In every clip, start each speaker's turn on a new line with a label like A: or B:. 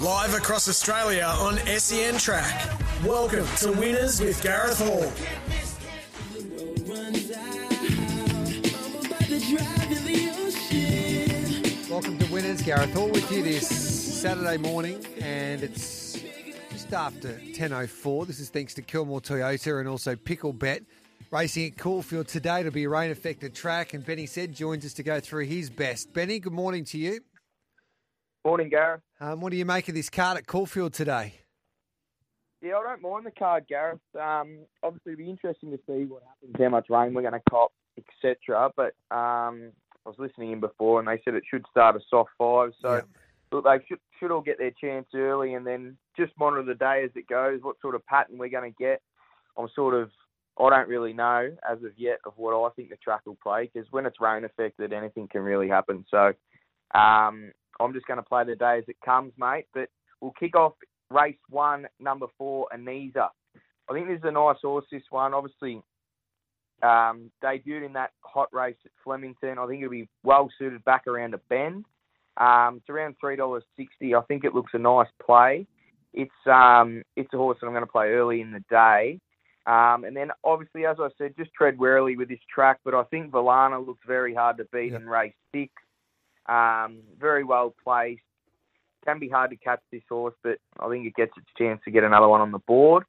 A: Live across Australia on SEN Track. Welcome to Winners with Gareth Hall.
B: Welcome to Winners. Gareth Hall with you this Saturday morning, and it's just after 10.04. This is thanks to Kilmore Toyota and also PickleBet. Racing at Caulfield today to be a rain-affected track, and Benny Said joins us to go through his best. Benny, good morning to you.
C: Morning, Gareth.
B: Um, what do you make of this card at Caulfield today?
C: Yeah, I don't mind the card, Gareth. Um, obviously, it'll be interesting to see what happens, how much rain we're going to cop, etc. But um, I was listening in before, and they said it should start a soft five. So
B: Yeah.
C: look, they should should all get their chance early, and then just monitor the day as it goes. What sort of pattern we're going to get? I'm sort of I don't really know as of yet of what I think the track will play because when it's rain affected, anything can really happen. So um, I'm just going to play the day as it comes, mate. But we'll kick off race one, number four, Anisa. I think this is a nice horse, this one. Obviously, um, debuted in that hot race at Flemington. I think it'll be well suited back around a bend. Um, it's around three dollars sixty. I think it looks a nice play. It's um, it's a horse that I'm going to play early in the day. Um, and then obviously, as I said, just tread warily with this track. But I think Valana looks very hard to beat
B: Yep.
C: in race six. Um, very well placed. Can be hard to catch this horse, but I think it gets its chance to get another one on the board,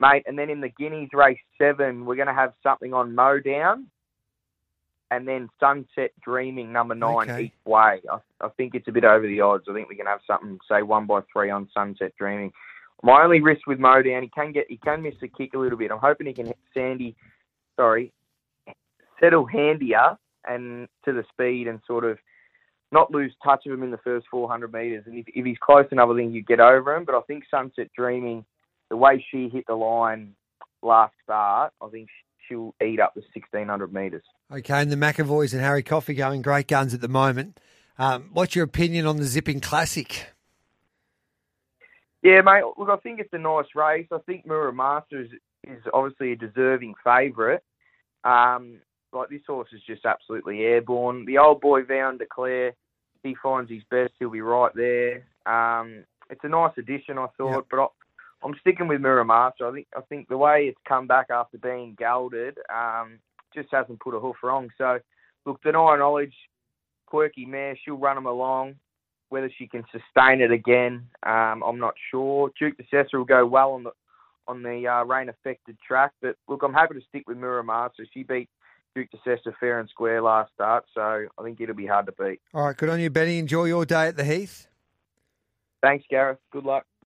C: mate. And then in the Guineas race seven, we're going to have something on Mow Down, and then Sunset Dreaming number nine
B: Okay.
C: each way. I, I think it's a bit over the odds. I think we can have something say one by three on Sunset Dreaming. My only risk with Mow Down, he can get he can miss the kick a little bit. I'm hoping he can hit Sandy, sorry, settle handier and to the speed and sort of not lose touch of him in the first 400 metres. And if, if he's close enough, I think you get over him. But I think Sunset Dreaming, the way she hit the line last start, I think she'll eat up the 1600 metres.
B: Okay, and the McEvoys and Harry Coffey going great guns at the moment. Um, what's your opinion on the Zipping Classic?
C: Yeah, mate. Look, I think it's a nice race. I think Mura Masters is obviously a deserving favourite. Um, like this horse is just absolutely airborne. The old boy Vow and Declare, he finds his best. He'll be right there. Um, it's a nice addition, I thought,
B: Yep.
C: but I, I'm sticking with Mura Master. I think I think the way it's come back after being gelded um, just hasn't put a hoof wrong. So, look, Deny Knowledge, quirky mare. She'll run him along. Whether she can sustain it again, um, I'm not sure. Duke De Sessa will go well on the on the uh, rain affected track, but look, I'm happy to stick with Mira Master. She beat Duke De Sessa fair and square last start, so I think it'll be hard to beat.
B: All right, good on you, Benny. Enjoy your day at the Heath.
C: Thanks, Gareth. Good luck.